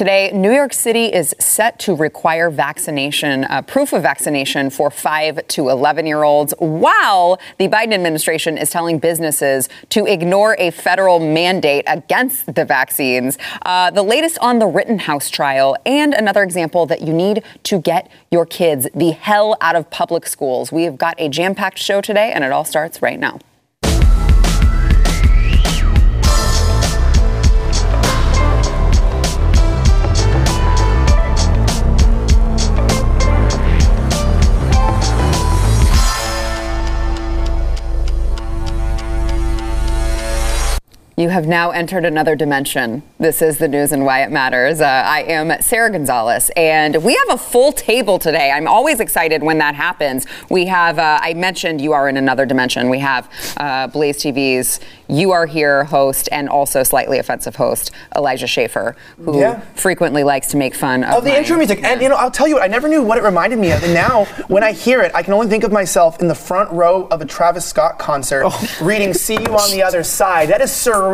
Today, New York City is set to require vaccination, uh, proof of vaccination for 5 to 11 year olds, while the Biden administration is telling businesses to ignore a federal mandate against the vaccines. Uh, the latest on the Rittenhouse trial, and another example that you need to get your kids the hell out of public schools. We have got a jam packed show today, and it all starts right now. You have now entered another dimension. This is the news and why it matters. Uh, I am Sara Gonzales, and we have a full table today. I'm always excited when that happens. We have, uh, I mentioned you are in another dimension. We have uh, Blaze TV's You Are Here host and also slightly offensive host, Elijah Schaffer, who Yeah. frequently likes to make fun of Oh, the my- intro music. And, you know, I'll tell you what, I never knew what it reminded me of. And now, when I hear it, I can only think of myself in the front row of a Travis Scott concert reading See You on the Other Side. That is surreal,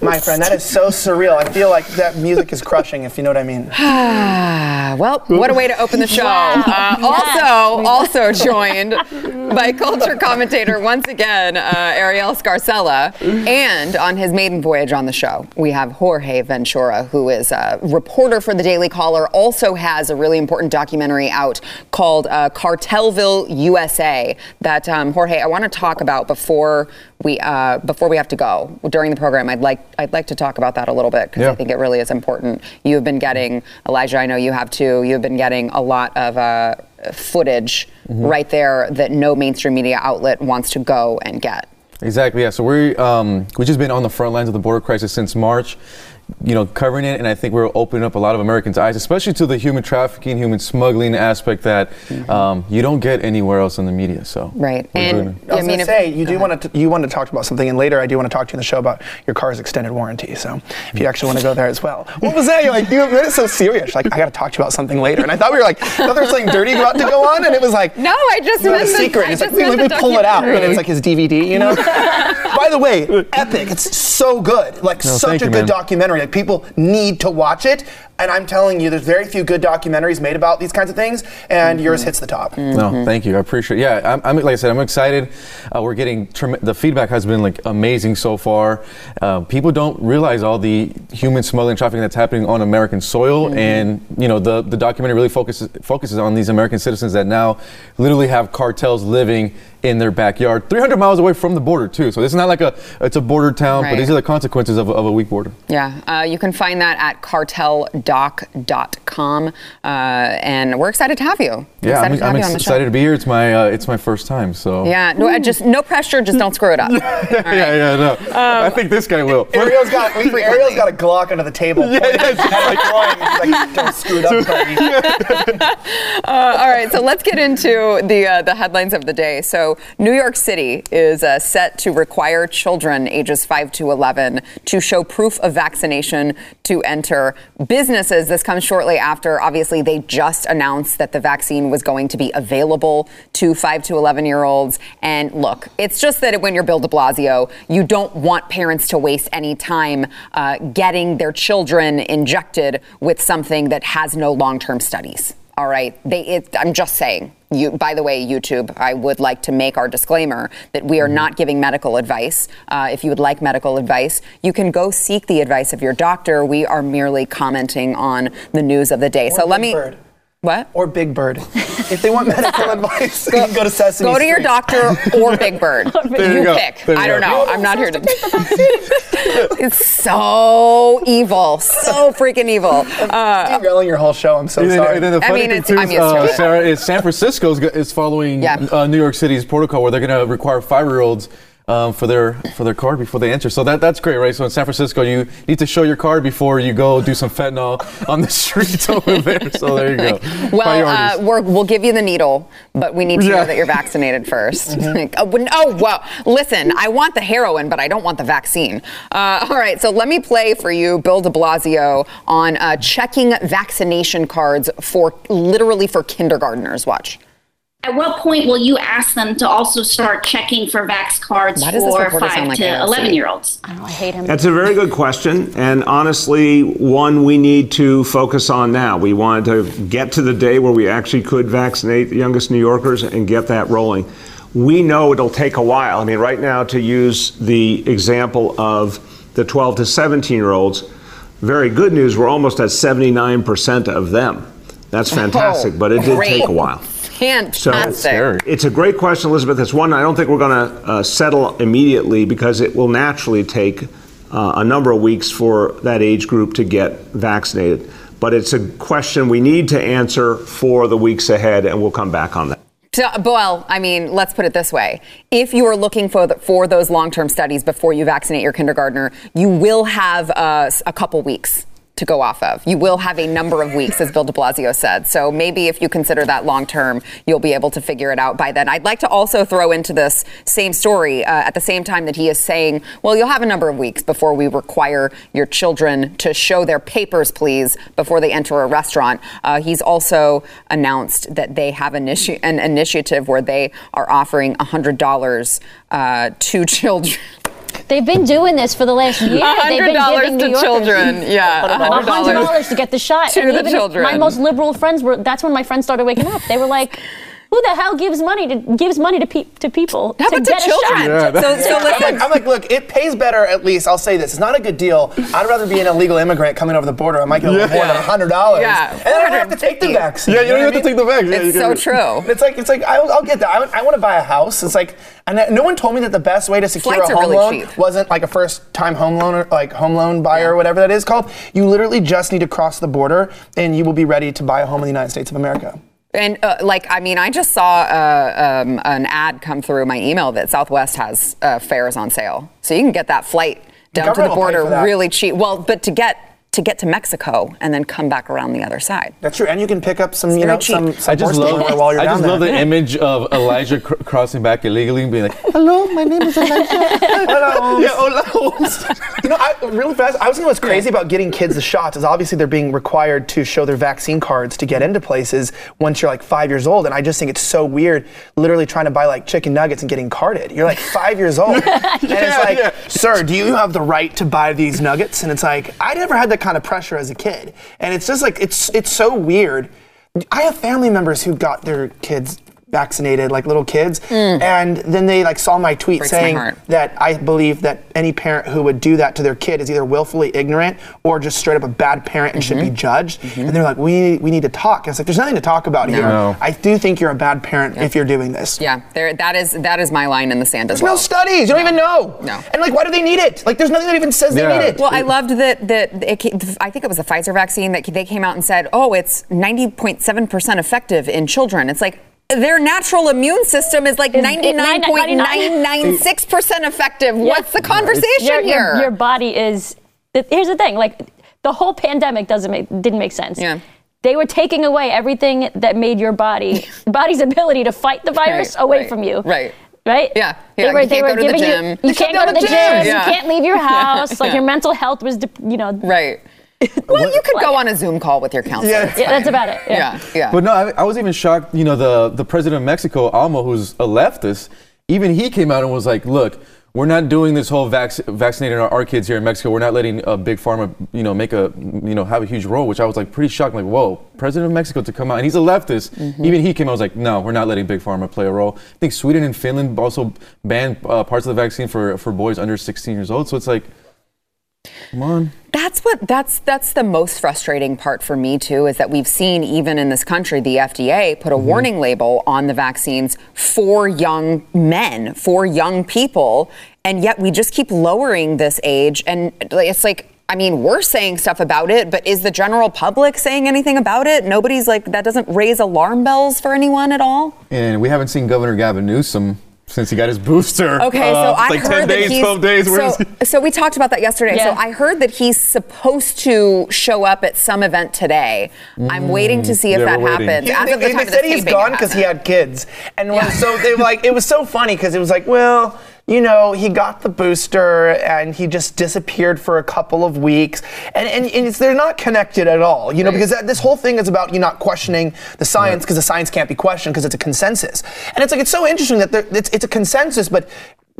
my friend. That is so surreal. I feel like that music is crushing, if you know what I mean. Ah, well, what a way to open the show. Uh, also, also joined by culture commentator once again, uh, Arielle Scarcella, and on his maiden voyage on the show, we have Jorge Ventura, who is a reporter for the Daily Caller, also has a really important documentary out called uh, Cartelville USA that um, Jorge, I want to talk about before we uh, before we have to go during the program. I'd like I'd like to talk about that a little bit because I think it really is important. You have been getting Elijah. I know you have too. You've been getting a lot of uh, footage right there that no mainstream media outlet wants to go and get. Exactly. Yeah. So we um, we've just been on the front lines of the border crisis since March. You know, covering it, and I think we're opening up a lot of Americans' eyes, especially to the human trafficking, human smuggling aspect that um, you don't get anywhere else in the media. So Right. And. I was I mean, gonna say you do want to you want to talk about something, and later I do want to talk to you in the show about your car's extended warranty. So if you actually want to go there as well, what was that? You're like you made it so serious. Like I got to talk to you about something later, and I thought we were like I thought there was something dirty about to go on, and it was like No, I just not meant a secret. I it's like just wait, let me pull it out, and it's like his DVD. You know. By the way, epic. It's so good. Like No, such a you, good man. documentary. Like people need to watch it. And I'm telling you, there's very few good documentaries made about these kinds of things, and yours hits the top. No, thank you. I appreciate. it. Yeah, I'm, I'm like I said, I'm excited. Uh, we're getting trem- the feedback has been like amazing so far. Uh, people don't realize all the human smuggling trafficking that's happening on American soil, and you know the the documentary really focuses focuses on these American citizens that now literally have cartels living in their backyard, 300 miles away from the border too. So this is not like a it's a border town, Right. but these are the consequences of, a- of a weak border. Yeah, uh, you can find that at carteldoc.com, uh, and we're excited to have you. We're Yeah, excited I'm, to have I'm you on excited to be here. It's my uh, it's my first time, so Yeah, no, just no pressure, just don't screw it up. yeah, yeah, no. I think this guy will. Arielle's got Arielle's got a Glock under the table. Yeah, like, like, don't screw it up, buddy. Uh, all right, so let's get into the uh, the headlines of the day. So, New York City is uh, set to require children ages 5 to 11 to show proof of vaccination to enter businesses. This comes shortly after, obviously, they just announced that the vaccine was going to be available to 5 to 11 year olds. And look, it's just that when you're Bill de Blasio, you don't want parents to waste any time uh, getting their children injected with something that has no long term studies. All right. They, it, I'm just saying. You, by the way, YouTube, I would like to make our disclaimer that we are not giving medical advice. Uh, if you would like medical advice, you can go seek the advice of your doctor. We are merely commenting on the news of the day. so let me. Bird. What? Or Big Bird. If they want medical advice, they can go to Sesame Go to your Street. doctor or Big Bird. There you you go. pick. There you I don't go. know. I'm not here to. it's so evil. So freaking evil. Uh, Derailing your whole show. I'm so And then, sorry. and then the I mean, thing it's- too, I'm is, used to uh, it. Sarah, is San Francisco is, is following Yeah. uh, New York City's protocol where they're going to require five-year-olds um, for their for their card before they enter. So that that's great, right? So in San Francisco, you need to show your card before you go do some fentanyl on the streets over there. So there you go. Well, uh, we're, we'll give you the needle, but we need to Yeah. know that you're vaccinated 1st Like, oh, oh, well, listen, I want the heroin, but I don't want the vaccine. Uh, all right, so let me play for you Bill de Blasio on uh, checking vaccination cards for literally for kindergartners. Watch. At what point will you ask them to also start checking for vax cards Why does this for five like to AOC? 11 year olds? I know, I hate him. That's a very good question, and honestly, one we need to focus on now. We wanted to get to the day where we actually could vaccinate the youngest New Yorkers and get that rolling. We know it'll take a while. I mean, right now, to use the example of the 12 to 17 year olds, very good news, we're almost at 79% of them. That's fantastic, but it did Oh, great. take a while. Fantastic. scary. It's a great question, Elizabeth. It's one I don't think we're going to uh, settle immediately because it will naturally take uh, a number of weeks for that age group to get vaccinated. But it's a question we need to answer for the weeks ahead, and we'll come back on that. So, well, I mean, let's put it this way. If you are looking for, the, for those long term studies before you vaccinate your kindergartner, you will have uh, a couple weeks to go off of. You will have a number of weeks, as Bill de Blasio said. So maybe if you consider that long term, you'll be able to figure it out by then. I'd like to also throw into this same story uh, at the same time that he is saying, well, you'll have a number of weeks before we require your children to show their papers, please, before they enter a restaurant. Uh, he's also announced that they have initi- an initiative where they are offering $100 uh, to children. They've been doing this for the last year. They've been $100 giving New to Yorkers children. Yeah, hundred $100 to get the shot. to and the even children. My most liberal friends were. That's when my friends started waking up. They were like, "Who the hell gives money to gives money to pe- to people How to about to get a children? shot?" Yeah, so, so I'm like, I'm like, look, it pays better at least. I'll say this. It's not a good deal. I'd rather be an illegal immigrant coming over the border. I might get a little more than hundred dollars. Yeah, and then I don't have to take the 450. vaccine. Yeah, you don't know have to what I take the vaccine. Yeah, It's so can- true. It's like it's like I'll, I'll get that. I, want to buy a house. It's like and no one told me that the best way to secure Flights a home really loan cheap. wasn't like a first time home loan or like home loan buyer or whatever that is called. You literally just need to cross the border and you will be ready to buy a home in the United States of America. And uh, like, I mean, I just saw uh, um, an ad come through my email that Southwest has uh, fares on sale, so you can get that flight down to the border really cheap. Well, but to get to get to Mexico and then come back around the other side. That's true, and you can pick up some, you know, cheap. some, some I just love. manure while you're I down just there. love the image of Elijah cr- crossing back illegally and being like, "Hello, my name is Elijah." Hola. yeah, hola. Holmes. You know, I, really fast. I was thinking what's crazy about getting kids the shots is obviously they're being required to show their vaccine cards to get into places once you're like five years old, and I just think it's so weird, literally trying to buy like chicken nuggets and getting carded. You're like five years old, and it's like, yeah. sir, do you have the right to buy these nuggets? And it's like I never had that kind of pressure as a kid, and it's just like it's it's so weird. I have family members who got their kids vaccinated, like little kids, and then they like saw my tweet. Breaks saying heart. that I believe that any parent who would do that to their kid is either willfully ignorant or just straight up a bad parent and should be Mm-hmm. judged. And they're like, we we need to talk. And it's like, there's nothing to talk about here. No. I do think you're a bad parent if you're doing this. Yeah, there. That is that is my line in the sand as There's no studies. You don't even know. No. And like, why do they need it? Like, there's nothing that even says Yeah. they need it. Well, I loved that that it, I think it was the Pfizer vaccine that they came out and said, "Oh, it's 90.7 percent effective in children." It's like their natural immune system is like Is it nine- 99.996 percent effective. What's the conversation your, here? your, your body is. Here's the thing. Like the whole pandemic doesn't make didn't make sense. Yeah. They were taking away everything that made your body body's ability to fight the virus Right, away right, from you. right. Right? Yeah, They were, you they were go to the giving gym. you. You can't go to the gym, gym. yeah. You can't leave your house. Like yeah. your mental health was, de- you know. right. Well, you could go on a Zoom call with your counselor. Yeah. Yeah, that's about it. Yeah, yeah. But no, I, I was even shocked. You know, the the president of Mexico, AMLO, who's a leftist, even he came out and was like, "Look, we're not doing this whole vac- vaccinating our, our kids here in Mexico. We're not letting uh, big pharma, you know, make a, you know, have a huge role." Which I was like pretty shocked. Like, whoa, president of Mexico to come out, and he's a leftist. Mm-hmm. Even he came out and was like, "No, we're not letting big pharma play a role." I think Sweden and Finland also banned uh, parts of the vaccine for for boys under 16 years old. So it's like, come on. That's what that's that's the most frustrating part for me too is that we've seen even in this country the FDA put a mm-hmm. warning label on the vaccines for young men, for young people, and yet we just keep lowering this age and it's like I mean, we're saying stuff about it, but is the general public saying anything about it? Nobody's like that doesn't raise alarm bells for anyone at all. And we haven't seen Governor Gavin Newsom since he got his booster. Okay, Uh, so it's I like heard 10 that days, he's 12 days. Where so, is he? so we talked about that yesterday. Yeah. So I heard that he's supposed to show up at some event today. I'm waiting to see if Mm. Yeah, that happens. He- they, the they time said he's gone because he had kids, and when- Yeah. so they were like, it was so funny because it was like, well, you know, he got the booster and he just disappeared for a couple of weeks. And, and, and it's, they're not connected at all, you know, because that, this whole thing is about you not questioning the science because the science can't be questioned because it's a consensus. And it's like, it's so interesting that there, it's, it's a consensus, but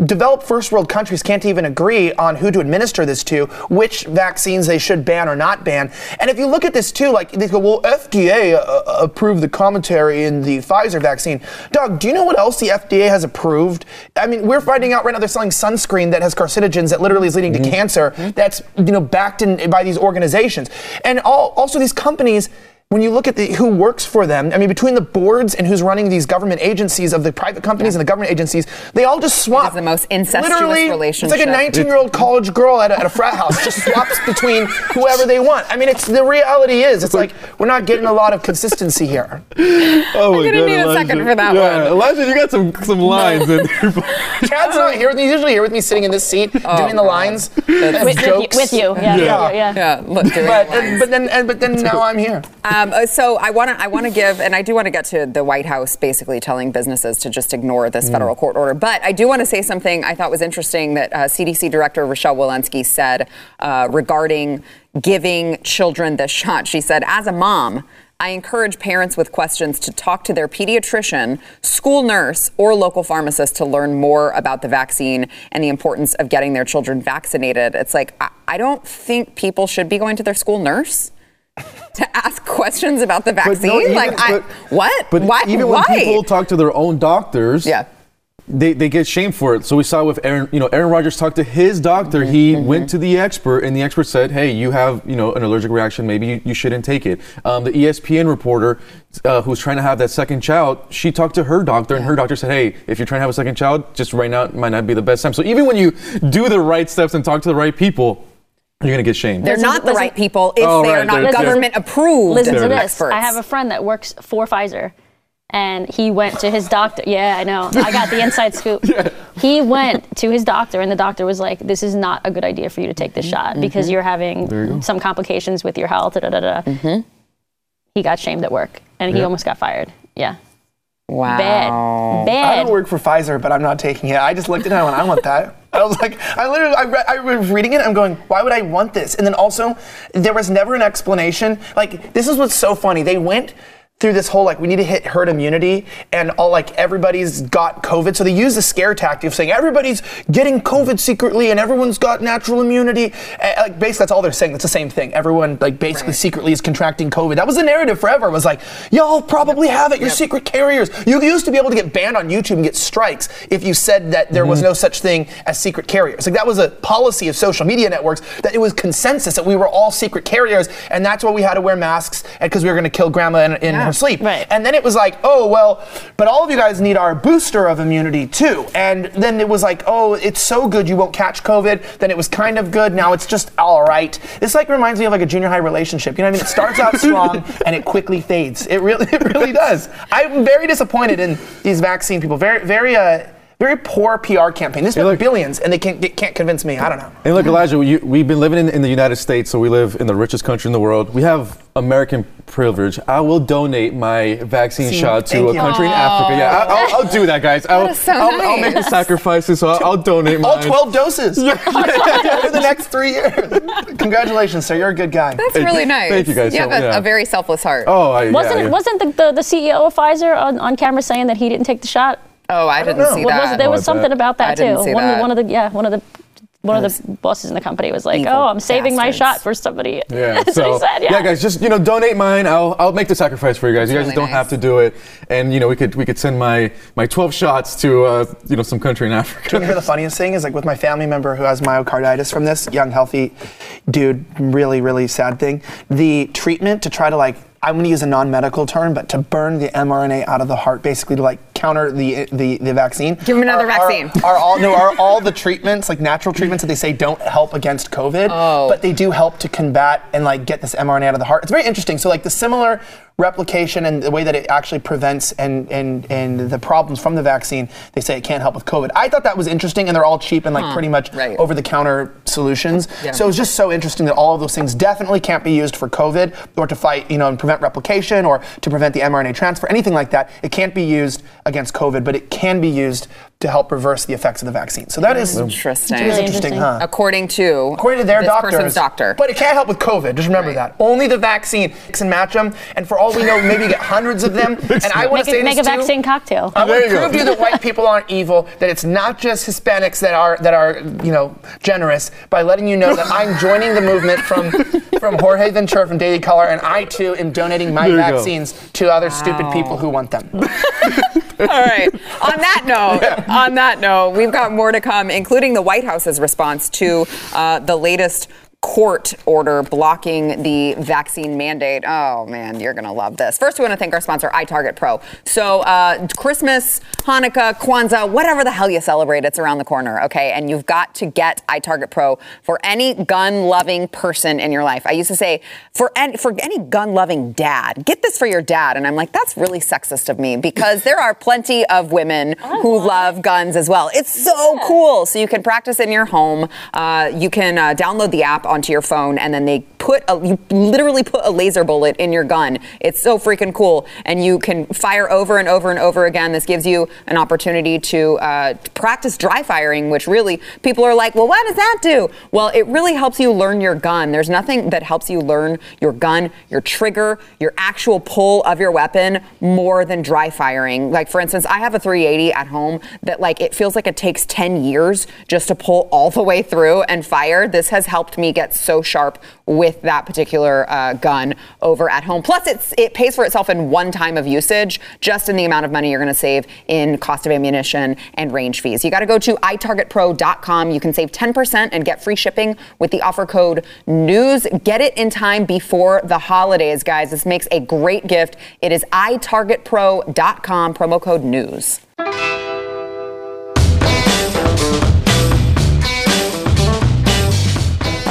developed first world countries can't even agree on who to administer this to, which vaccines they should ban or not ban. And if you look at this too, like they go, well, FDA uh, approved the Comirnaty in the Pfizer vaccine. Doug, do you know what else the FDA has approved? I mean, we're finding out right now they're selling sunscreen that has carcinogens that literally is leading to cancer. That's you know backed in by these organizations, and all, also these companies when you look at the, who works for them, I mean, between the boards and who's running these government agencies of the private companies and the government agencies, they all just swap. It's the most incestuous Literally, relationship. It's like a 19 year old college girl at a, at a frat house, just swaps between whoever they want. I mean, it's the reality is, it's like we're not getting a lot of consistency here. Oh my gonna God, need a second for that yeah, one. Elijah, you got some some lines in there. Chad's not here with me. He's usually here with me, sitting in this seat, doing the lines, with, with, you, jokes. with you. Yeah. Yeah. Yeah. yeah. Yeah, look, doing But, lines. but then, and, but then now I'm here. Um, uh, so I want to I want to give, and I do want to get to the White House basically telling businesses to just ignore this federal court order. But I do want to say something I thought was interesting that uh, CDC Director Rochelle Walensky said uh, regarding giving children the shot. She said, as a mom. I encourage parents with questions to talk to their pediatrician, school nurse, or local pharmacist to learn more about the vaccine and the importance of getting their children vaccinated. It's like, I, I don't think people should be going to their school nurse to ask questions about the But vaccine? no, even- like, I, what? But Why? even Why? when people talk to their own doctors, yeah. they, they get shamed for it. So we saw with Aaron, you know, Aaron Rodgers talked to his doctor. Mm-hmm, he went to the expert, and the expert said, "Hey, you have, you know, an allergic reaction. Maybe you, you shouldn't take it." Um, the ESPN reporter uh, who's trying to have that second child, she talked to her doctor, and her doctor said, "Hey, if you're trying to have a second child, just right now it might not be the best time." So even when you do the right steps and talk to the right people, you're gonna get shamed. They're Listen- not the listen- right people if Oh, they are right, not they're- they're- government approved Listen to this. experts. I have a friend that works for Pfizer, and he went to his doctor. Yeah, I know. I got the inside scoop. He went to his doctor, and the doctor was like, "This is not a good idea for you to take this shot mm-hmm. because mm-hmm. you're having some complications with your health." Da, da, da, da. Mm-hmm. He got shamed at work, and he almost got fired. Yeah, wow. bad, I don't work for Pfizer, but I'm not taking it. I just looked at it and I went, I want that. I was like, I literally, I, I was reading it. I'm going, why would I want this? And then also, there was never an explanation. Like, this is what's so funny. They went through this whole like we need to hit herd immunity and all like everybody's got covid. So they use the scare tactic of saying everybody's getting covid secretly and everyone's got natural immunity. And, like basically that's all they're saying. It's the same thing. Everyone like basically secretly is contracting covid. That was the narrative forever. Was like y'all probably have it. You're secret carriers. You used to be able to get banned on youtube and get strikes if you said that there was mm-hmm. no such thing as secret carriers. Like that was a policy of social media networks that it was consensus that we were all secret carriers and that's why we had to wear masks and because we were going to kill grandma in, in sleep Right. and then it was like, oh, well, but all of you guys need our booster of immunity too. And then it was like, oh, it's so good you won't catch COVID. Then it was kind of good. Now it's just all right. This like reminds me of like a junior high relationship. You know what I mean? It starts out strong and it quickly fades. It really, it really does. I'm very disappointed in these vaccine people. Very, very, uh, very poor PR campaign. This is look- billions, and they can't, they can't convince me. I don't know. And look, Elijah, we, we've been living in, in the United States, so we live in the richest country in the world. We have American privilege. I will donate my vaccine See, shot to a you. country in Africa. Yeah, I, I'll, I'll do that, guys. I'll, is so I'll, I'll make the sacrifices, so I'll, I'll donate All mine. 12 doses for the next three years. Congratulations, sir. You're a good guy. That's Thank really you. nice. Thank you, guys. You So, have a, yeah. a very selfless heart. Oh, I, Wasn't yeah, yeah. wasn't the, the, the CEO of Pfizer on, on camera saying that he didn't take the shot? Oh, I didn't know. see What that. was it? There Oh, was something bet. about I that too. didn't see one, Of that. the, one of the yeah, one of the one of the bosses in the company was like, "Oh, I'm saving my shot for somebody." Yeah, so said. Yeah. guys, just you know, donate mine. I'll I'll make the sacrifice for you guys. you guys really don't nice. have to do it, and you know, we could we could send my my 12 shots to uh, you know some country in Do you Africa. hear the funniest thing is like with my family member who has myocarditis from this young healthy dude really really sad thing the treatment to try to like i'm going to use a non-medical term but to burn the mrna out of the heart basically to like counter the the, the vaccine Give them another are- are- vaccine. are, all no are all the treatments like natural treatments that they say don't help against covid Oh. but they do help to combat and like get this mrna out of the heart it's very interesting so like the similar replication and the way that it actually prevents and and and the problems from the vaccine they say it can't help with covid i thought that was interesting and they're all cheap and like hmm. pretty much Right. over the counter solutions Yeah. so it's just so interesting that all of those things definitely can't be used for covid or to fight you know and prevent replication or to prevent the mrna transfer anything like that it can't be used against covid but it can be used to help reverse the effects of the vaccine. So that is mm. Interesting. Really interesting, interesting. huh? According to According to their this doctors, person's doctor. But it can't help with COVID. Just remember Right. that. Only the vaccine can match them. And for all we know, maybe you get hundreds of them. and I want to say a, make this a too. vaccine cocktail. I want There to prove to you that white people aren't evil. That it's not just Hispanics that are that are you know generous by letting you know that I'm joining the movement from from Jorge Ventura from Daily Caller, and I too am donating my There you go. vaccines to other stupid people who want them. All right. On that note, on that note, we've got more to come, including the White House's response to uh, the latest court order blocking the vaccine mandate. Oh man, you're gonna love this. First, we want to thank our sponsor, iTarget Pro. So, uh, Christmas, Hanukkah, Kwanzaa, whatever the hell you celebrate, it's around the corner, okay? And you've got to get iTarget Pro for any gun-loving person in your life. I used to say for any, for any gun-loving dad, get this for your dad, and I'm like, that's really sexist of me because there are plenty of women who love guns as well. It's so cool. So you can practice in your home. Uh, you can uh, download the app onto your phone, and then they put a, you literally put a laser bullet in your gun. It's so freaking cool, and you can fire over and over and over again. This gives you an opportunity to uh, practice dry firing, which really people are like, well, what does that do? Well, it really helps you learn your gun. There's nothing that helps you learn your gun, your trigger, your actual pull of your weapon more than dry firing. Like for instance, I have a 380 at home that like it feels like it takes 10 years just to pull all the way through and fire. This has helped me get so sharp with that particular uh, gun over at home. Plus, it's it pays for itself in one time of usage, just in the amount of money you're going to save in cost of ammunition and range fees. You got to go to itargetpro.com. You can save 10% and get free shipping with the offer code NEWS. Get it in time before the holidays, guys. This makes a great gift. It is itargetpro.com, promo code NEWS.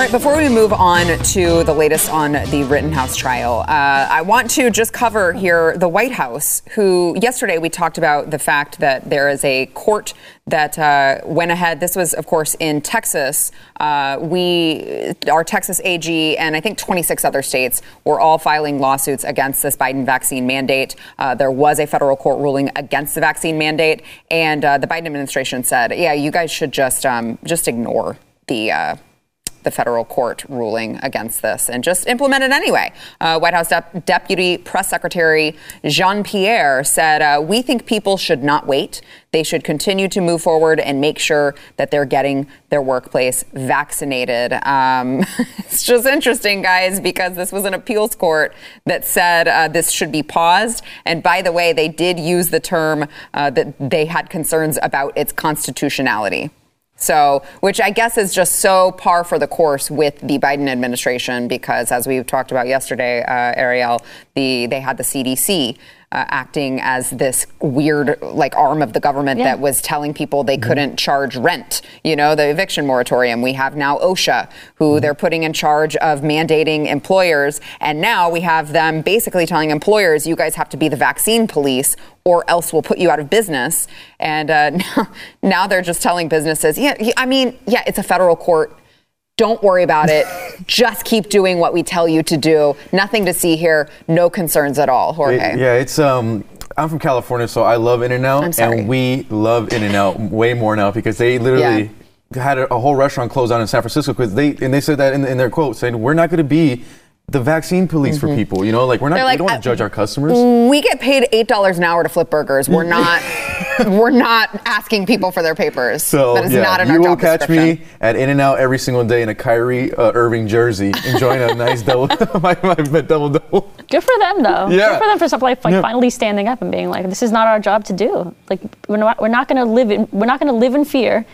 Right, before we move on to the latest on the Rittenhouse trial, uh, I want to just cover here the White House, who yesterday we talked about the fact that there is a court that uh, went ahead. This was, of course, in Texas. Uh, we, our Texas AG, and I think 26 other states were all filing lawsuits against this Biden vaccine mandate. Uh, there was a federal court ruling against the vaccine mandate, and uh, the Biden administration said, "Yeah, you guys should just um, just ignore the." The federal court ruling against this and just implement it anyway. Uh, White House Dep- Deputy Press Secretary Jean Pierre said, uh, We think people should not wait. They should continue to move forward and make sure that they're getting their workplace vaccinated. Um, it's just interesting, guys, because this was an appeals court that said uh, this should be paused. And by the way, they did use the term uh, that they had concerns about its constitutionality. So, which I guess is just so par for the course with the Biden administration, because as we talked about yesterday, uh, Arielle, the they had the CDC uh, acting as this weird like arm of the government Yeah. that was telling people they couldn't charge rent. You know, the eviction moratorium. We have now OSHA, who they're putting in charge of mandating employers, and now we have them basically telling employers, you guys have to be the vaccine police or else we'll put you out of business. And uh, now, now they're just telling businesses, yeah, I mean, yeah, it's a federal court. Don't worry about it. just keep doing what we tell you to do. Nothing to see here. No concerns at all, Jorge. It- yeah, it's um. I'm from California, so I love In and I'm Out, sorry. and we love In and Out way more now because they literally had a, a whole restaurant closed down in San Francisco because they and they said that in, in their quote saying we're not going to be the vaccine police for people. You know, like we're not. Mm-hmm. They're we don't want uh, to judge our customers. We get paid eight dollars an hour to flip burgers. We're not. we're not asking people for their papers. So that is yeah, not in you our will job catch me at In and Out every single day in a Kyrie uh, Irving jersey, enjoying a nice double, my, my, my double double. Good for them, though. Yeah. Good for them for stuff like, like Yeah. finally standing up and being like, "This is not our job to do. Like, we're not, we're not going to live in, we're not going to live in fear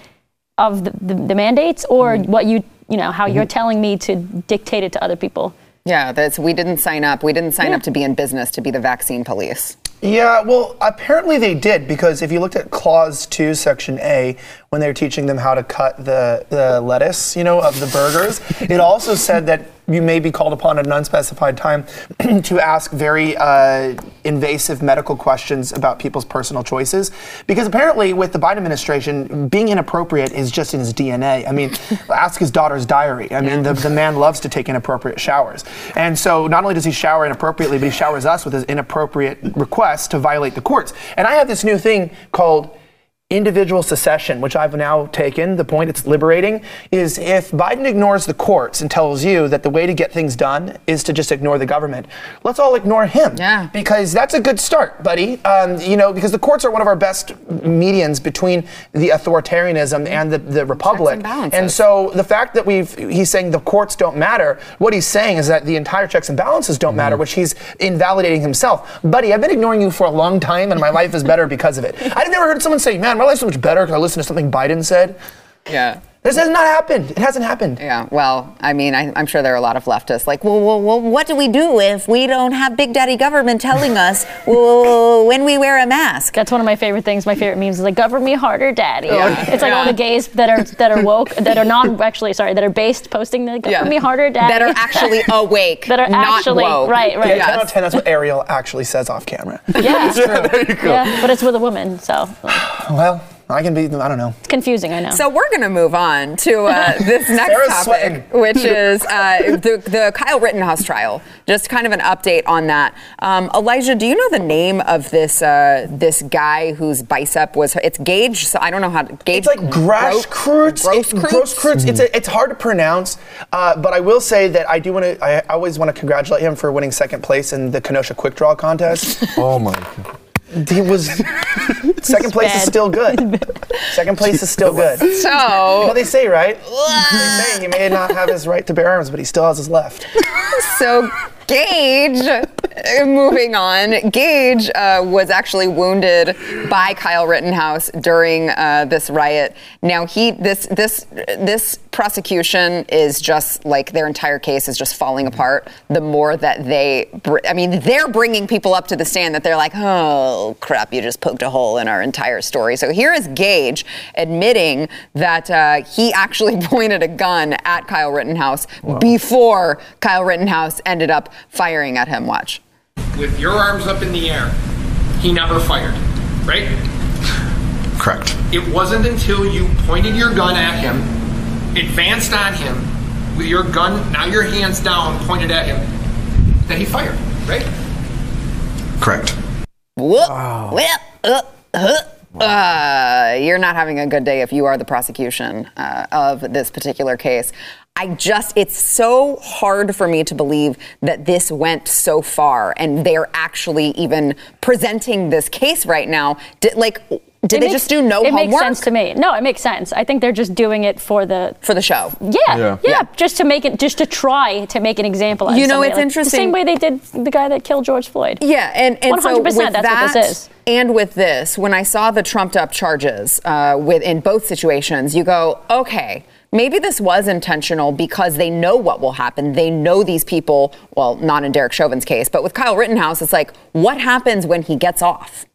of the, the, the mandates or Mm-hmm. what you, you know, how you're telling me to dictate it to other people." Yeah, that's we didn't sign up. We didn't sign Yeah. up to be in business to be the vaccine police. Yeah, well, apparently they did because if you looked at Clause 2, Section A, when they were teaching them how to cut the, the lettuce, you know, of the burgers, it also said that you may be called upon at an unspecified time to ask very uh, invasive medical questions about people's personal choices. Because apparently, with the Biden administration, being inappropriate is just in his DNA. I mean, ask his daughter's diary. I mean, the, the man loves to take inappropriate showers. And so not only does he shower inappropriately, but he showers us with his inappropriate requests to violate the courts. And I have this new thing called individual secession, which I've now taken, the point it's liberating, is if Biden ignores the courts and tells you that the way to get things done is to just ignore the government, let's all ignore him. Yeah. Because that's a good start, buddy. Um, you know, because the courts are one of our best medians between the authoritarianism and the, the republic. and balances. so the fact that we've, he's saying the courts don't matter, what he's saying is that the entire checks and balances don't matter, which he's invalidating himself. Buddy, I've been ignoring you for a long time and my life is better because of it. I've never heard someone say, man, my life's so much better because I listened to something Biden said. Yeah. This has not happened. It hasn't happened. Yeah, well, I mean, I, I'm sure there are a lot of leftists like, well, well, well, what do we do if we don't have Big Daddy government telling us well, when we wear a mask? That's one of my favorite things. My favorite memes is like "Govern me harder, Daddy." Yeah. It's like all the gays that are that are woke, that are not actually sorry, that are based posting the "Govern me harder, Daddy." That are actually awake. That are not actually- woke. right, right. Yeah, Yes. 10 out of 10, that's what Arielle actually says off camera. yeah, there you go. yeah, but it's with a woman, so Well, I can be, I don't know. it's confusing. I know. So we're going to move on to uh, this next Sarah's topic, sweating. which is uh, the, the Kyle Rittenhouse trial. Just kind of an update on that. Um, Elijah, do you know the name of this uh, this guy whose bicep was? It's Gaige. So I don't know how to Gaige. It's like Grash Krutz. Gross Gross Krutz. It's, a, it's hard to pronounce, uh, but I will say that I do want to. I always want to congratulate him for winning second place in the Kenosha Quick Draw contest. Oh my God. he was second place is still good. Second place is still good. So Well, they say right. they say he may not have his right to bear arms, but he still has his left. So Gaige, uh, moving on, Gaige uh, was actually wounded by Kyle Rittenhouse during uh, this riot. Now he this this this prosecution is just like their entire case is just falling apart. The more that they, br- I mean, they're bringing people up to the stand that they're like, oh crap, you just poked a hole in our entire story. So here is Gaige admitting that uh, he actually pointed a gun at Kyle Rittenhouse before Kyle Rittenhouse ended up firing at him. Watch. with your arms up in the air, he never fired, right? Correct. It wasn't until you pointed your gun at him, advanced on him, with your gun, now your hands down, pointed at him, that he fired, right? Correct. Whoop, whip, uh, uh. Uh, you're not having a good day if you are the prosecution uh, of this particular case. I just, it's so hard for me to believe that this went so far and they're actually even presenting this case right now. Like, did It they makes- just do no It homework? makes sense to me. No, it makes sense. I think they're just doing it for the For the show. Yeah, Yeah. yeah, just to make it, just to try to make an example. of You know, somebody. it's Like, interesting- The same way they did the guy that killed George Floyd. Yeah, and, and so 100%, with that's that, what this is. and with this, when I saw the trumped up charges uh, with in both situations, you go, okay, maybe this was intentional because they know what will happen. They know these people. Well, not in Derek Chauvin's case, but with Kyle Rittenhouse, it's like, what happens when he gets off?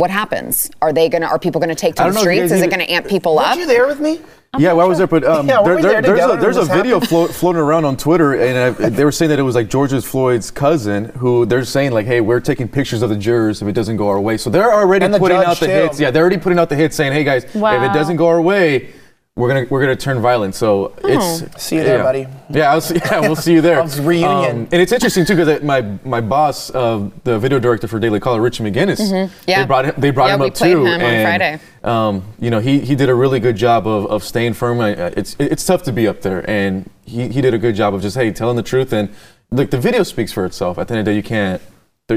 What happens? Are they gonna? Are people gonna take to the don't know if you streets? Is it gonna amp people Weren't up? you there with me? yeah, well, I was there, but um, Yeah, there, there- there there's a there's a video flo- floating around on Twitter, and uh, they were saying that it was like George Floyd's cousin who they're saying like, hey, we're taking pictures of the jurors if it doesn't go our way. So they're already the putting out the too. hits. Yeah, they're already putting out the hits, saying, hey guys, if it doesn't go our way. We're gonna we're gonna turn violent, so it's See you there, yeah. buddy. Yeah, I'll see, yeah, we'll see you there. Reunion. Um, and it's interesting too because my my boss, uh, the video director for Daily Caller, Richie McGinnis, Yeah. they brought him, they brought Yeah, him we up played too. him on and, Friday. Um, you know, he he did a really good job of, of staying firm. Uh, It's it's tough to be up there, and he, he did a good job of just hey telling the truth. And look, the video speaks for itself. At the end of the day, you can't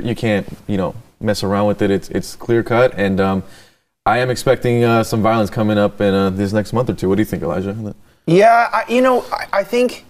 you can't you know mess around with it. It's it's clear cut, and um, I am expecting uh, some violence coming up in uh, this next month or two. What do you think, Elijah? Yeah, I, you know, I, I think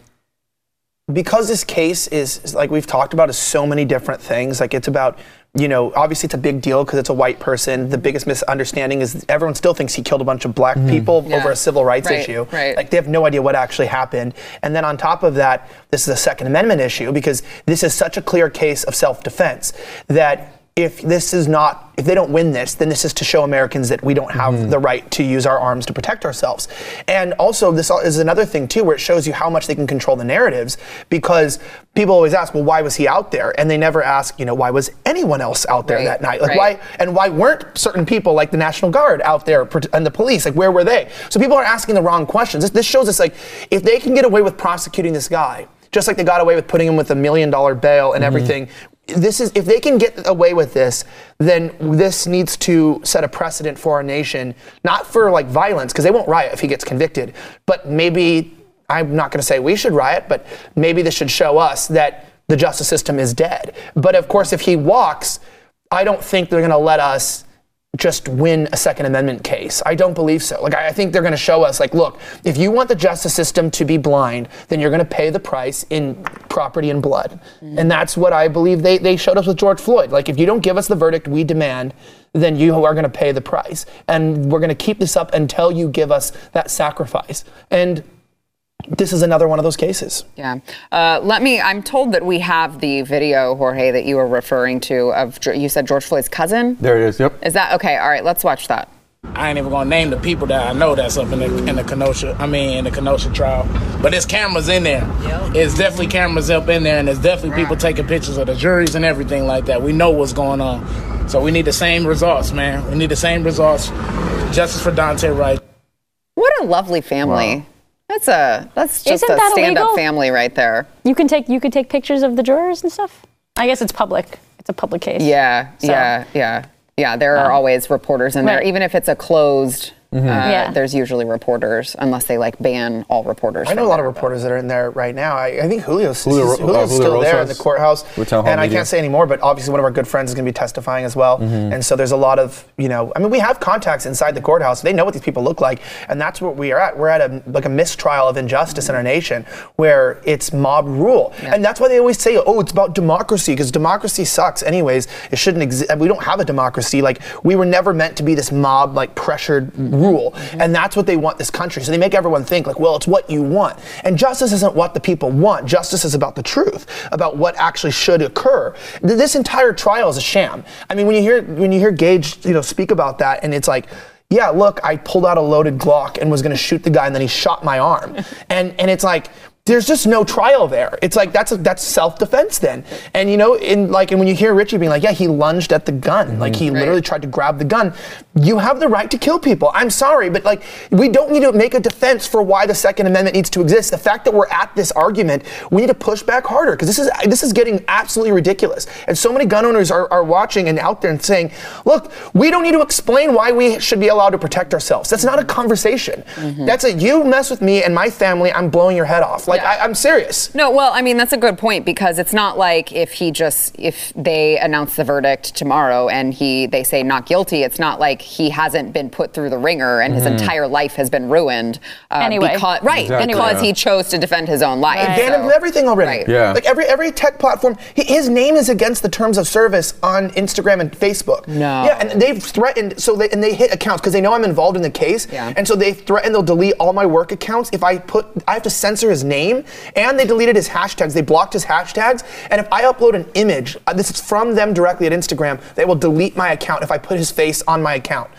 because this case is is like we've talked about is so many different things. Like it's about, you know, obviously it's a big deal because it's a white person. The biggest misunderstanding is everyone still thinks he killed a bunch of black people Yeah. over a civil rights Right, issue. right. Like they have no idea what actually happened. And then on top of that, this is a Second Amendment issue because this is such a clear case of self-defense that if this is not, if they don't win this, then this is to show Americans that we don't have mm-hmm. the right to use our arms to protect ourselves. And also, this is another thing too, where it shows you how much they can control the narratives, because people always ask, well, why was he out there? And they never ask, you know, why was anyone else out there Right, that night? Like right. why, and why weren't certain people like the National Guard out there and the police? Like where were they? So people are asking the wrong questions. This, this shows us like if they can get away with prosecuting this guy. Just like they got away with putting him with a million dollar bail and mm-hmm. everything, this is if they can get away with this, then this needs to set a precedent for our nation, not for like violence, because they won't riot if he gets convicted, but maybe I'm not going to say we should riot, but maybe this should show us that the justice system is dead. But of course, if he walks, I don't think they're going to let us just win a Second Amendment case. I don't believe so. Like, I I think they're going to show us, like, look, if you want the justice system to be blind, then you're going to pay the price in property and blood. Mm-hmm. And that's what I believe they, they showed us with George Floyd. Like, if you don't give us the verdict we demand, then you are going to pay the price. And we're going to keep this up until you give us that sacrifice. And this is another one of those cases. Yeah. Uh, let me, I'm told that we have the video, Jorge, that you were referring to of, you said George Floyd's cousin? There it is. Yep. Is that, okay, all right, let's watch that. I ain't even gonna name the people that I know that's up in the in the Kenosha. I mean, in the Kenosha trial. But there's cameras in there. Yep. It's definitely cameras up in there, and there's definitely people taking pictures of the juries and everything like that. We know what's going on, so we need the same results, man. We need the same results. Justice for Daunte Wright. What a lovely family. That's a, that's just Isn't a that stand up illegal? family right there. You can take you could take pictures of the jurors and stuff. I guess it's public. It's a public case. Yeah, So- yeah, yeah. Yeah, there are oh. always reporters in there. Right. Even if it's a closed, uh, Yeah. there's usually reporters, unless they like ban all reporters. I know a lot of there, but- reporters that are in there right now. I, I think Julio's, Julio- Julio's, uh, Julio still there in the courthouse. with Townhall and I can't say anymore, but obviously one of our good friends is going to be testifying as well. Mm-hmm. And so there's a lot of, you know, I mean, we have contacts inside the courthouse. They know what these people look like. And that's what we are at. We're at a, like a mistrial of injustice in our nation where it's mob rule. And that's why they always say, oh, it's about democracy because democracy sucks anyways. It shouldn't exist. We don't have a democracy. Like we were never meant to be this mob, like pressured rule. And that's what they want this country. So they make everyone think like, well, it's what you want. And justice isn't what the people want. Justice is about the truth, about what actually should occur. This entire trial is a sham. I mean, when you hear when you hear Gaige, you know, speak about that, and it's like. Yeah, look, I pulled out a loaded Glock and was going to shoot the guy, and then he shot my arm, and and it's like there's just no trial there. It's like that's that's self-defense then, and you know, in like, and when you hear Richie being like, yeah, he lunged at the gun, mm-hmm. like he literally tried to grab the gun. You have the right to kill people. I'm sorry, but like, we don't need to make a defense for why the Second Amendment needs to exist. The fact that we're at this argument, we need to push back harder because this is this is getting absolutely ridiculous. And so many gun owners are, are watching and out there and saying, look, we don't need to explain why we should be allowed to protect ourselves. That's not a conversation. Mm-hmm. That's a you mess with me and my family, I'm blowing your head off. Like Yeah. I, I'm serious. No, well, I mean that's a good point because it's not like if he just if they announce the verdict tomorrow and he they say not guilty, it's not like he hasn't been put through the ringer and his entire life has been ruined. Uh, Anyway. because, right? Exactly, because yeah. he chose to defend his own life. Right. banned so- everything already. Right. Yeah. Like every every tech platform, his name is against the terms of service on Instagram and Facebook. No. Yeah, and they've threatened. So they and they hit accounts because they know I'm involved in the case. Yeah. And so they threaten they'll delete all my work accounts if I put I have to censor his name, and they deleted his hashtags. They blocked his hashtags, and if I upload an image, uh, this is from them directly at Instagram. They will delete my account if I put his face on my account.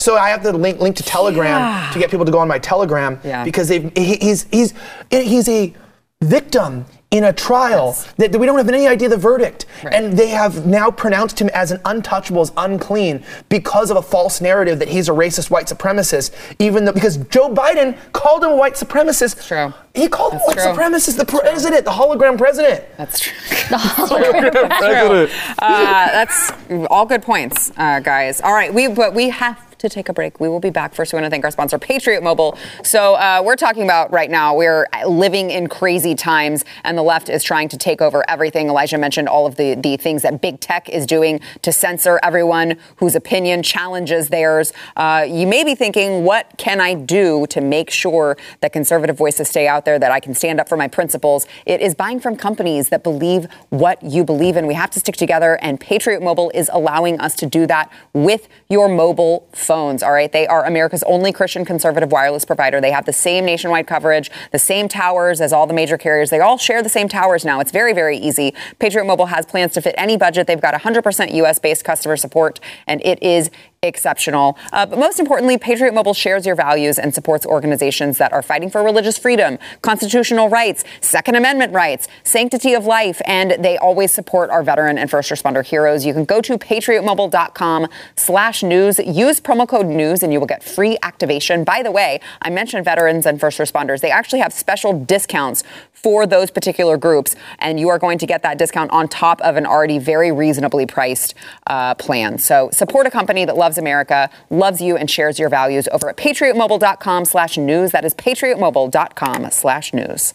So I have to link link to Telegram to get people to go on my Telegram Yeah. because they've he, he's he's he's a victim in a trial that, that we don't have any idea the verdict Right. and they have now pronounced him as an untouchable as unclean because of a false narrative that he's a racist white supremacist even though because joe biden called him a white supremacist true. he called him a white true. supremacist the president the hologram president That's true. President. Uh, that's all good points, uh, guys. All right, we but we have to take a break. We will be back. First, we want to thank our sponsor, Patriot Mobile. So uh, we're talking about right now. We're living in crazy times, and the left is trying to take over everything. Elijah mentioned all of the the things that big tech is doing to censor everyone whose opinion challenges theirs. Uh, you may be thinking, what can I do to make sure that conservative voices stay out there? That I can stand up for my principles? It is buying from companies that believe what you believe in. We have to stick together, and Patriot Mobile is allowing us to do that with your mobile phones. All right, they are America's only Christian conservative wireless provider. They have the same nationwide coverage, the same towers as all the major carriers. They all share the same towers now. It's very, very easy. Patriot Mobile has plans to fit any budget. They've got 100% US based customer support, and it is exceptional. Uh, but most importantly, Patriot Mobile shares your values and supports organizations that are fighting for religious freedom, constitutional rights, Second Amendment rights, sanctity of life, and they always support our veteran and first responder heroes. You can go to patriotmobile.com slash news, use promo code news, and you will get free activation. By the way, I mentioned veterans and first responders. They actually have special discounts for those particular groups, and you are going to get that discount on top of an already very reasonably priced uh, plan. So support a company that loves America, loves you, and shares your values over at patriotmobile.com slash news. That is patriotmobile.com slash news.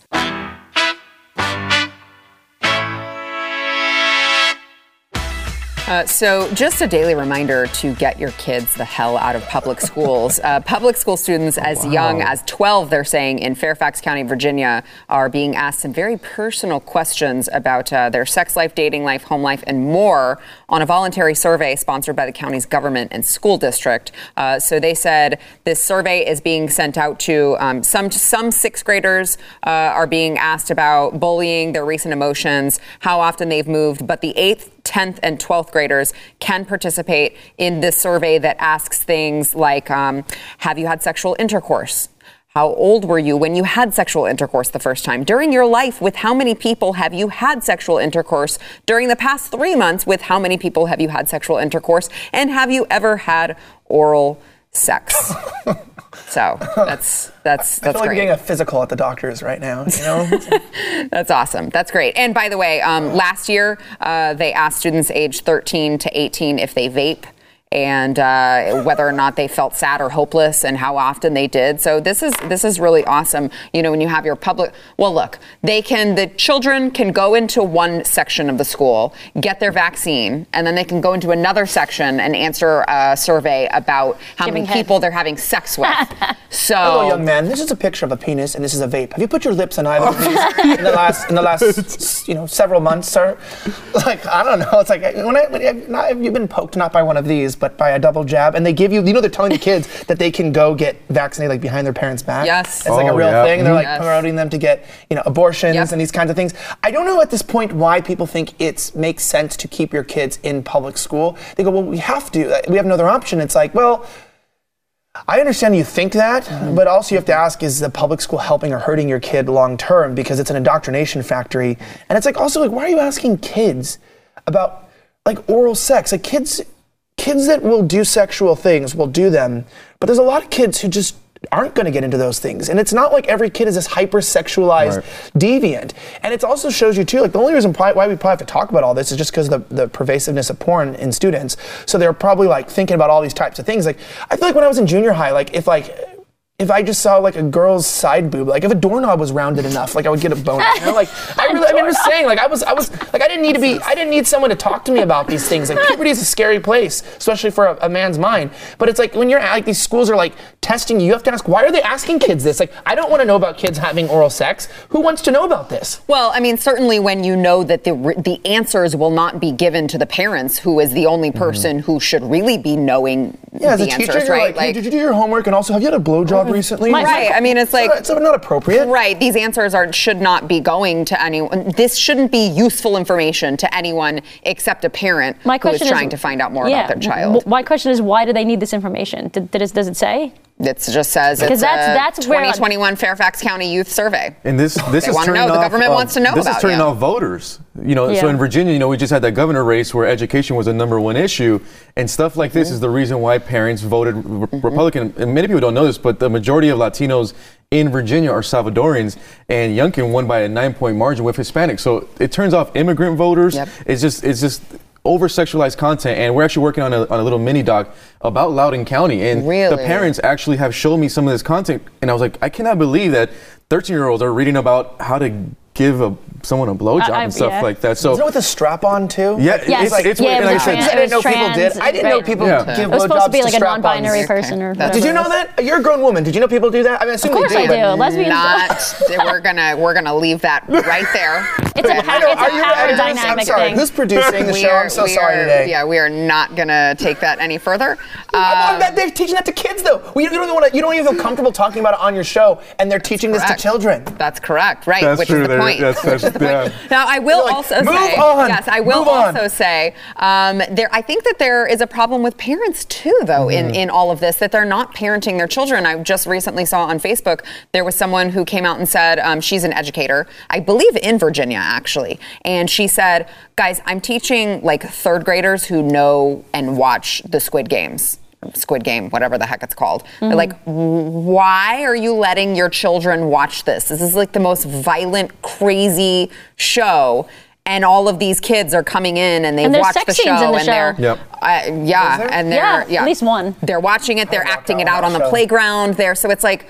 Uh, so, just a daily reminder to get your kids the hell out of public schools. Uh, public school students as young as 12, they're saying, in Fairfax County, Virginia, are being asked some very personal questions about uh, their sex life, dating life, home life, and more on a voluntary survey sponsored by the county's government and school district. Uh, so, they said this survey is being sent out to um, some some sixth graders uh, are being asked about bullying, their recent emotions, how often they've moved, but the eighth 10th and 12th graders can participate in this survey that asks things like um, Have you had sexual intercourse? How old were you when you had sexual intercourse the first time? During your life, with how many people have you had sexual intercourse? During the past three months, with how many people have you had sexual intercourse? And have you ever had oral sex? so that's that's I feel like great. you're getting a physical at the doctor's right now. You know, That's awesome. That's great. And by the way, um, last year uh, they asked students aged 13 to 18 if they vape and uh, whether or not they felt sad or hopeless and how often they did. So this is this is really awesome. You know, when you have your public, well, look, they can the children can go into one section of the school, get their vaccine, and then they can go into another section and answer a survey about how Giving many head. people they're having sex with. so hello, young man. This is a picture of a penis, and this is a vape. Have you put your lips on either of these in the last in the last you know several months, sir? Like I don't know. It's like when I when, not, have you been poked not by one of these, but by a double jab, and they give you you know they're telling the kids that they can go get vaccinated like behind their parents' back. Yes. it's like a Oh, real yeah. thing. And they're mm-hmm. like Yes. promoting them to get you know abortions Yep. and these kinds of things. I don't know at this point why people think it makes sense to keep your kids in public school. They go, well, we have to. Uh, we have no other option. It's like, well. I understand you think that, mm-hmm. but also you have to ask is the public school helping or hurting your kid long term because it's an indoctrination factory. And it's like also like why are you asking kids about like oral sex? Like kids kids that will do sexual things will do them, but there's a lot of kids who just aren't going to get into those things. And it's not like every kid is this hypersexualized Right. deviant. And it also shows you too, like the only reason why we probably have to talk about all this is just because of the, the pervasiveness of porn in students. So they're probably like thinking about all these types of things. Like I feel like when I was in junior high, like if like if I just saw like a girl's side boob, like if a doorknob was rounded enough, like I would get a boner. You know? Like I really, I mean, I'm just saying, like I was, I was, like I didn't need to be, I didn't need someone to talk to me about these things. Like puberty is a scary place, especially for a, a man's mind. But it's like when you're at, like these schools are like testing you, you have to ask, why are they asking kids this? Like I don't want to know about kids having oral sex. Who wants to know about this? Well, I mean, certainly when you know that the the answers will not be given to the parents, who is the only mm-hmm. person who should really be knowing Yeah, as the a answers, you're right? like, hey, did you do your homework? And also, have you had a blowjob recently? My- right. I mean, it's like it's not, appropriate. Right. These answers are should not be going to anyone. This shouldn't be useful information to anyone except a parent My who is question trying is, to find out more yeah, about their child. w- My question is, why do they need this information? Did, did it, does it say? It just says it's 'Cause that's- a that's where- 2021 Fairfax County Youth Survey. And this this They is wanna turning know. The government um, wants to know This about is turning you. off voters. You know, so in Virginia, you know, we just had that governor race where education was a number one issue, and stuff like this mm-hmm. is the reason why parents voted re- mm-hmm. Republican. And many people don't know this, but the majority of Latinos in Virginia are Salvadorians, and Youngkin won by a nine-point margin with Hispanics. So it turns off immigrant voters. Yep. It's just it's just over sexualized content and we're actually working on a, on a little mini doc about Loudoun County and the parents actually have shown me some of this content and I was like I cannot believe that 13 year olds are reading about how to give a, someone a blowjob I- I- and stuff yeah. like that so Is it with a strap on too? yeah Yes. it's, it's Yeah, weird. like I was said, trans- I didn't know It people did. trans, I didn't know people Yeah. give It was supposed to be blowjobs like a strap-ons. non-binary person or whatever. Did you know that? You're a grown woman. Did you know people do that? I mean, I assume Of course they I do. do. Lesbians. Not. we're gonna we're gonna leave that right there. It's a, I power, it's a are you power editors? I'm dynamic sorry. thing. Who's producing the show? are- I'm so sorry are- today. Yeah, we are not gonna take that any further. Um, they're teaching that to kids though. We, you don't even want to. You don't even feel comfortable talking about it on your show, and they're teaching this to children. That's correct, right? That's true, is the there's point. That's, yeah. Now, I will like, also "Move say, on, yes, I will move on." also say, um, there. I think that there is a problem with parents too, though, Mm-hmm. in in all of this, that they're not parenting their children. I just recently saw on Facebook there was someone who came out and said um, she's an educator, I believe in Virginia actually, and she said, guys, I'm teaching like third graders who know and watch the Squid Games. Squid Game, whatever the heck it's called. They're like, why are you letting your children watch this? This is like the most violent, crazy show. And all of these kids are coming in and they've And there's watched sex the scenes show in the and show. they're Yep. uh, yeah, and they're Yeah, yeah, at least one. They're watching it, they're acting that it out on the show. playground there. So it's like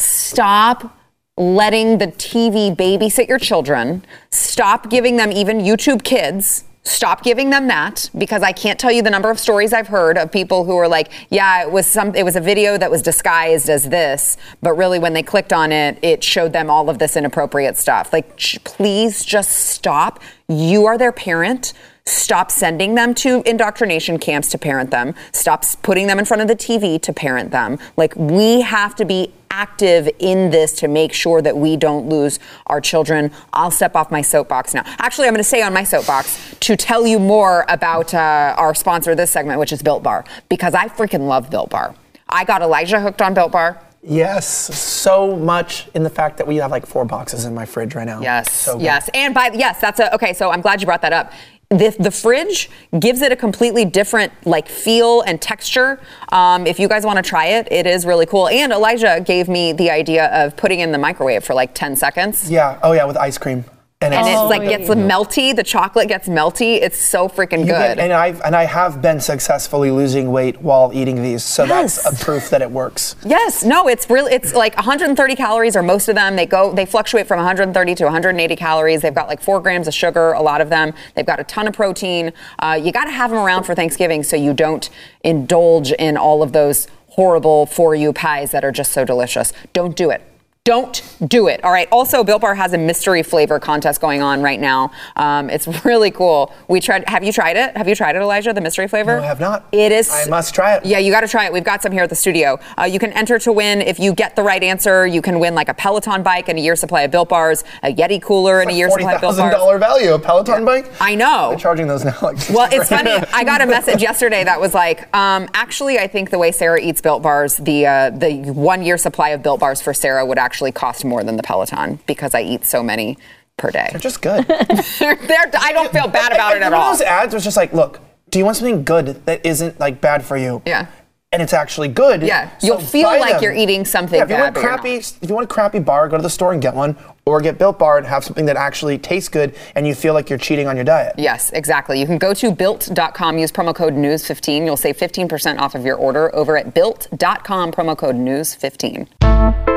stop letting the TV babysit your children. Stop giving them even YouTube kids. Stop giving them that because I can't tell you the number of stories I've heard of people who are like, yeah, it was some it was a video that was disguised as this, but really when they clicked on it, it showed them all of this inappropriate stuff. Like sh- please just stop. You are their parent. Stop sending them to indoctrination camps to parent them. Stop putting them in front of the TV to parent them. Like, we have to be active in this to make sure that we don't lose our children. I'll step off my soapbox now. Actually, I'm going to stay on my soapbox to tell you more about uh, our sponsor of this segment, which is Built Bar, because I freaking love Built Bar. I got Elijah hooked on Built Bar. Yes, so much in the fact that we have like four boxes in my fridge right now. Yes, So yes, and by yes, that's a okay. So I'm glad you brought that up. The, the fridge gives it a completely different like feel and texture. Um, if you guys want to try it, it is really cool. And Elijah gave me the idea of putting in the microwave for like 10 seconds. Yeah. Oh yeah, with ice cream. And, And it's it's like gets melty. The chocolate gets melty. It's so freaking you good. get- and I've and I have been successfully losing weight while eating these, so Yes. that's a proof that it works. Yes, no, it's really it's like 130 calories, or most of them. They go they fluctuate from 130 to 180 calories. They've got like four grams of sugar, a lot of them. They've got a ton of protein. Uh, you got to have them around for Thanksgiving so you don't indulge in all of those horrible for you pies that are just so delicious. Don't do it. Don't do it. All right. Also, Built Bar has a mystery flavor contest going on right now. Um, it's really cool. We tried. Have you tried it? Have you tried it, Elijah? The mystery flavor? No, I have not. It is. I must try it. Yeah, you got to try it. We've got some here at the studio. Uh, you can enter to win if you get the right answer. You can win like a Peloton bike and a year supply of Built Bars, a Yeti cooler and a year Forty supply of Built thousand Bars. dollar value a Peloton bike. I know. They're charging those now like. Well, it's funny. I got a message yesterday that was like, um, actually, I think the way Sara eats Built Bars, the uh, the one year supply of Built Bars for Sara would actually cost more than the Peloton because I eat so many per day. They're just good. They're- they're- I don't feel bad about it at all. Those ads was just like, look, do you want something good that isn't like bad for you? Yeah. And it's actually good. Yeah, so you'll feel like them. you're eating something Yeah, if you bad, want crappy, if you want a crappy bar, go to the store and get one, or get Built Bar and have something that actually tastes good, and you feel like you're cheating on your diet. Yes, exactly. You can go to built.com, use promo code news15. You'll save 15% off of your order over at built.com, promo code news15.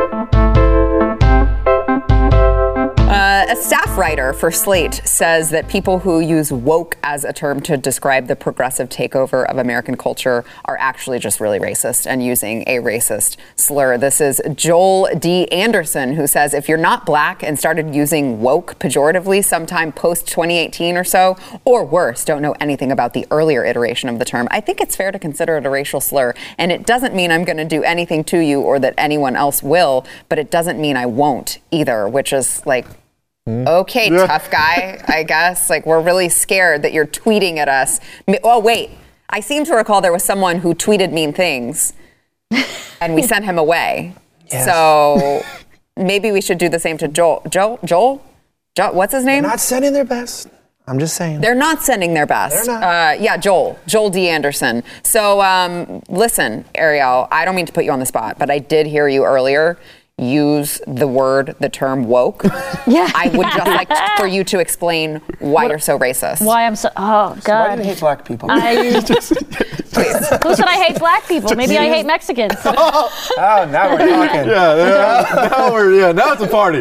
Uh, a staff writer for Slate says that people who use woke as a term to describe the progressive takeover of American culture are actually just really racist and using a racist slur. This is Joel D. Anderson, who says if you're not black and started using woke pejoratively sometime post 2018 or so, or worse, don't know anything about the earlier iteration of the term, I think it's fair to consider it a racial slur. And it doesn't mean I'm going to do anything to you or that anyone else will, but it doesn't mean I won't either, which is like, Okay, tough guy, I guess. Like, we're really scared that you're tweeting at us. Oh, wait. I seem to recall there was someone who tweeted mean things and we sent him away. Yes. So maybe we should do the same to Joel. Joel? Joel? Joel what's his name? Not sending their best. I'm just saying. They're not sending their best. They're not. Uh, yeah, Joel, Joel D. Anderson. So um, listen, Arielle, I don't mean to put you on the spot, but I did hear you earlier use the word, the term woke. Yeah. I would just like t- for you to explain why you're so racist. Why I'm so. Oh God! Why do you hate black people? I, who said I hate black people? Maybe I hate Mexicans. Oh, oh, now we're talking. Yeah, yeah, now we're yeah, now it's a party.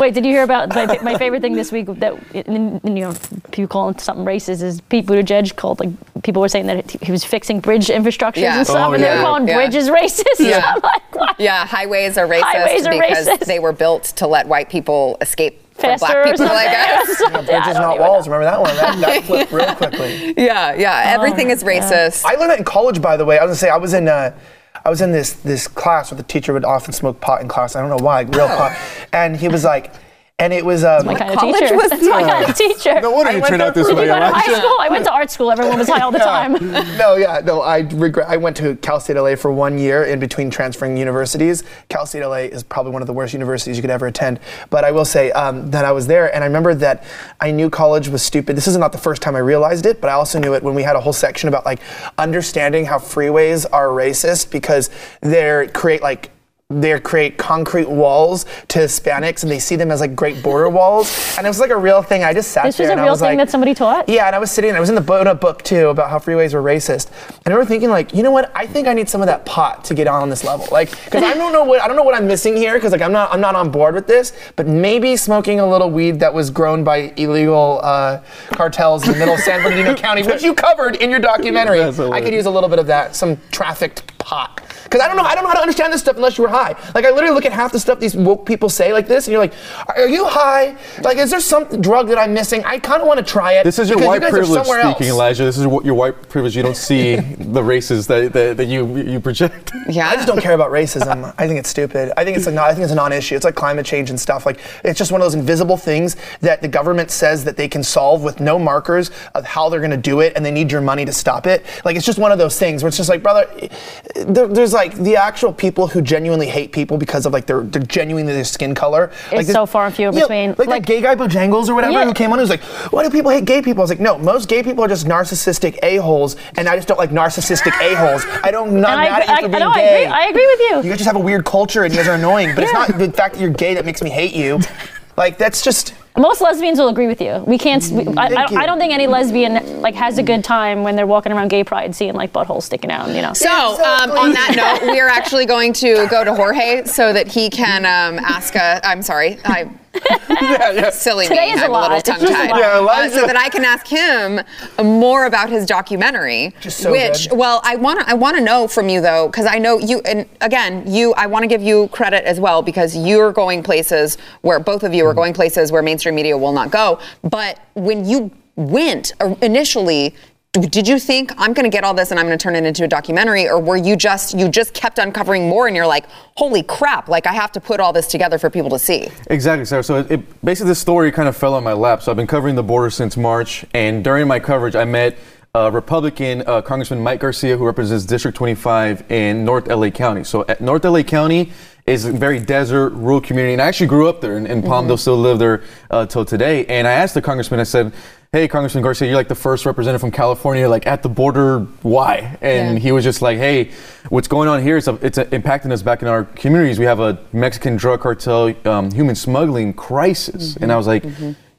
Wait, did you hear about my, my favorite thing this week that you know people calling something racist is Pete Buttigieg called like people were saying that he was fixing bridge infrastructures Yeah. and stuff, Oh, and they yeah. were calling Yeah. bridges racist. Yeah. I'm like, what? Yeah, highways are racist Highways are because racist. they were built to let white people escape from black people, something. I guess. Something. I Bridges, don't not walls. know. Remember that one? That, that flipped real quickly. Yeah, yeah. Everything is racist. I learned that in college, by the way. I was gonna say I was in. Uh, I was in this this class where the teacher would often smoke pot in class. I don't know why, like real pot. And he was like, and it was um, my kind of college teacher. was That's my kind of teacher. No wonder I you turned out this way. Did you go to high school? I went to art school. Everyone was high all the time. no, yeah, no. I regret. I went to Cal State LA for one year in between transferring universities. Cal State LA is probably one of the worst universities you could ever attend. But I will say um, that I was there, and I remember that I knew college was stupid. This is not the first time I realized it, but I also knew it when we had a whole section about like understanding how freeways are racist because they create like they create concrete walls to Hispanics and they see them as like great border walls. And it was like a real thing. I just sat This there was a and I real was thing like, that somebody taught? Yeah, and I was sitting, I was in the book, in a book too about how freeways were racist. And I remember thinking like, you know what? I think I need some of that pot to get on this level. Like, because I don't know what I don't know what I'm missing here. Because like I'm not I'm not on board with this. But maybe smoking a little weed that was grown by illegal uh, cartels in the middle of San Bernardino County, which you covered in your documentary. That's I could use a little bit of that, some trafficked pot. Because I don't know, I don't know how to understand this stuff unless you were high. Like I literally look at half the stuff these woke people say like this, and you're like, "Are you high? Like, is there some drug that I'm missing? I kind of want to try it." This is your white you guys are privilege somewhere speaking, else. Elijah. This is what your white privilege. You don't see the races that, that, that you you project. Yeah. I just don't care about racism. I think it's stupid. I think it's a non, I think it's a non-issue. It's like climate change and stuff. Like it's just one of those invisible things that the government says that they can solve with no markers of how they're going to do it, and they need your money to stop it. Like it's just one of those things where it's just like, brother, there, there's like the actual people who genuinely hate people because of like their, their genuinely their skin color. like so far and few in Yeah, between. Like, Like- gay guy Bojangles or whatever Yeah. who came on who was like, why do people hate gay people? I was like, no, most gay people are just narcissistic a-holes, and I just don't like narcissistic a-holes. I don't, not And I mad at you for I- being no, I agree- I agree with you. You guys just have a weird culture and you guys are annoying, but it's not the fact that you're gay that makes me hate you. Like, that's just, Most lesbians will agree with you. We can't. We, I, Thank I, you. I don't think any lesbian like has a good time when they're walking around gay pride seeing like buttholes sticking out. You know. So, um, on that note, we are actually going to go to Jorge so that he can um, ask a. I'm sorry, I. Silly Today me. is a I'm a lot. little It's just a tongue tied. Yeah, Elijah. so that I can ask him more about his documentary. Just so which, good. well, I want to. I want to know from you though, because I know you. And again, you. I want to give you credit as well because you're going places where both of you Mm-hmm. are going places where mainstream media will not go. But when you went uh, initially. Did you think I'm going to get all this and I'm going to turn it into a documentary, or were you just you just kept uncovering more and you're like, holy crap! Like I have to put all this together for people to see. Exactly, Sara. So it, it, basically, this story kind of fell on my lap. So I've been covering the border since March, and during my coverage, I met uh, Republican uh, Congressman Mike Garcia, who represents District 25 in North LA County. So at North LA County is a very desert, rural community, and I actually grew up there in, in Palmdale, still live there uh, till today. And I asked the congressman, I said, "Hey, Congressman Garcia, you're like the first representative from California, like at the border. Why?" And Yeah. he was just like, "Hey, what's going on here is a, it's a, impacting us back in our communities. We have a Mexican drug cartel, um, human smuggling crisis." And I was like.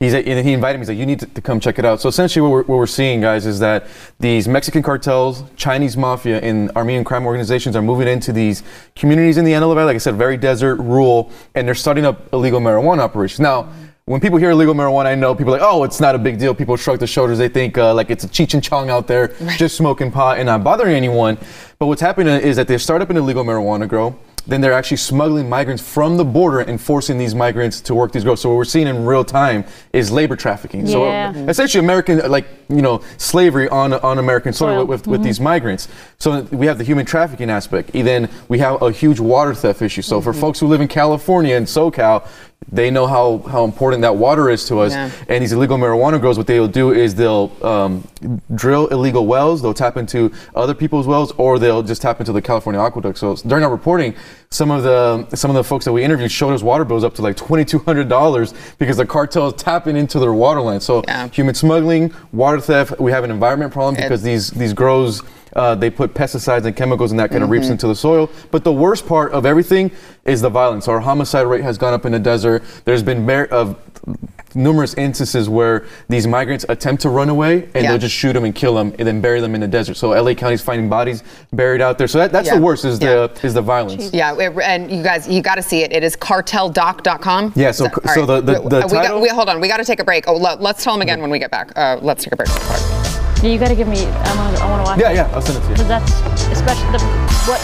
He's and he invited me. He's like, "You need to, to come check it out." So essentially, what we're, what we're seeing, guys, is that these Mexican cartels, Chinese mafia, and Armenian crime organizations are moving into these communities in the Antelope Valley. Like I said, very desert, rural, and they're starting up illegal marijuana operations. Now, when people hear illegal marijuana, I know people are like, "Oh, it's not a big deal." People shrug their shoulders. They think uh, like it's a Cheech and Chong out there, just smoking pot and not bothering anyone. But what's happening is that they start up an illegal marijuana grow then they're actually smuggling migrants from the border and forcing these migrants to work these grows. So what we're seeing in real time is labor trafficking. Yeah. So essentially American, like, you know, slavery on, on American soil Soil. with, with mm-hmm. these migrants. So we have the human trafficking aspect. And then we have a huge water theft issue. So for mm-hmm. folks who live in California and SoCal, they know how, how important that water is to us. Yeah. And these illegal marijuana grows, what they'll do is they'll um, drill illegal wells, they'll tap into other people's wells, or they'll just tap into the California aqueduct. So during our reporting, some of the some of the folks that we interviewed showed us water bills up to like twenty two hundred dollars because the cartel is tapping into their water line. So Yeah. human smuggling, water theft. We have an environment problem because these these grows. Uh, they put pesticides and chemicals and that kind of reaps into the soil. But the worst part of everything is the violence. Our homicide rate has gone up in the desert. There's been mer- of numerous instances where these migrants attempt to run away and Yeah. they'll just shoot them and kill them and then bury them in the desert. So LA County's finding bodies buried out there. So that, that's Yeah. the worst is Yeah. the is the violence. Yeah, it- and you guys, you got to see it. It is carteldoc.com. Yeah, so- that- so all the- the- the we got- title- we- hold on, we got to take a break. Oh, let, us tell them again when we get back. Uh, let's take a break. Yeah, you got to give me. I want to. I want to watch. Yeah, it. yeah, I'll send it to you. Because that's especially the what.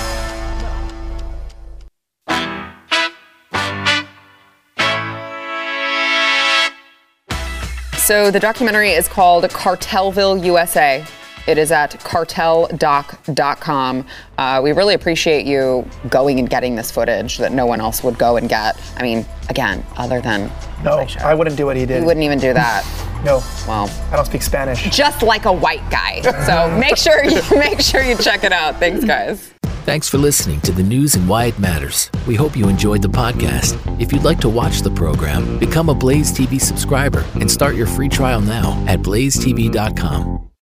So the documentary is called Cartelville USA. It is at carteldoc.com. Uh, we really appreciate you going and getting this footage that no one else would go and get. I mean, again, other than No, I wouldn't do what he did. you wouldn't even do that. No, Well, I don't speak Spanish. just like a white guy. So make sure you make sure you check it out. Thanks, guys. Thanks for listening to the news and why it matters. We hope you enjoyed the podcast. If you'd like to watch the program, become a Blaze TV subscriber and start your free trial now at blazetv.com.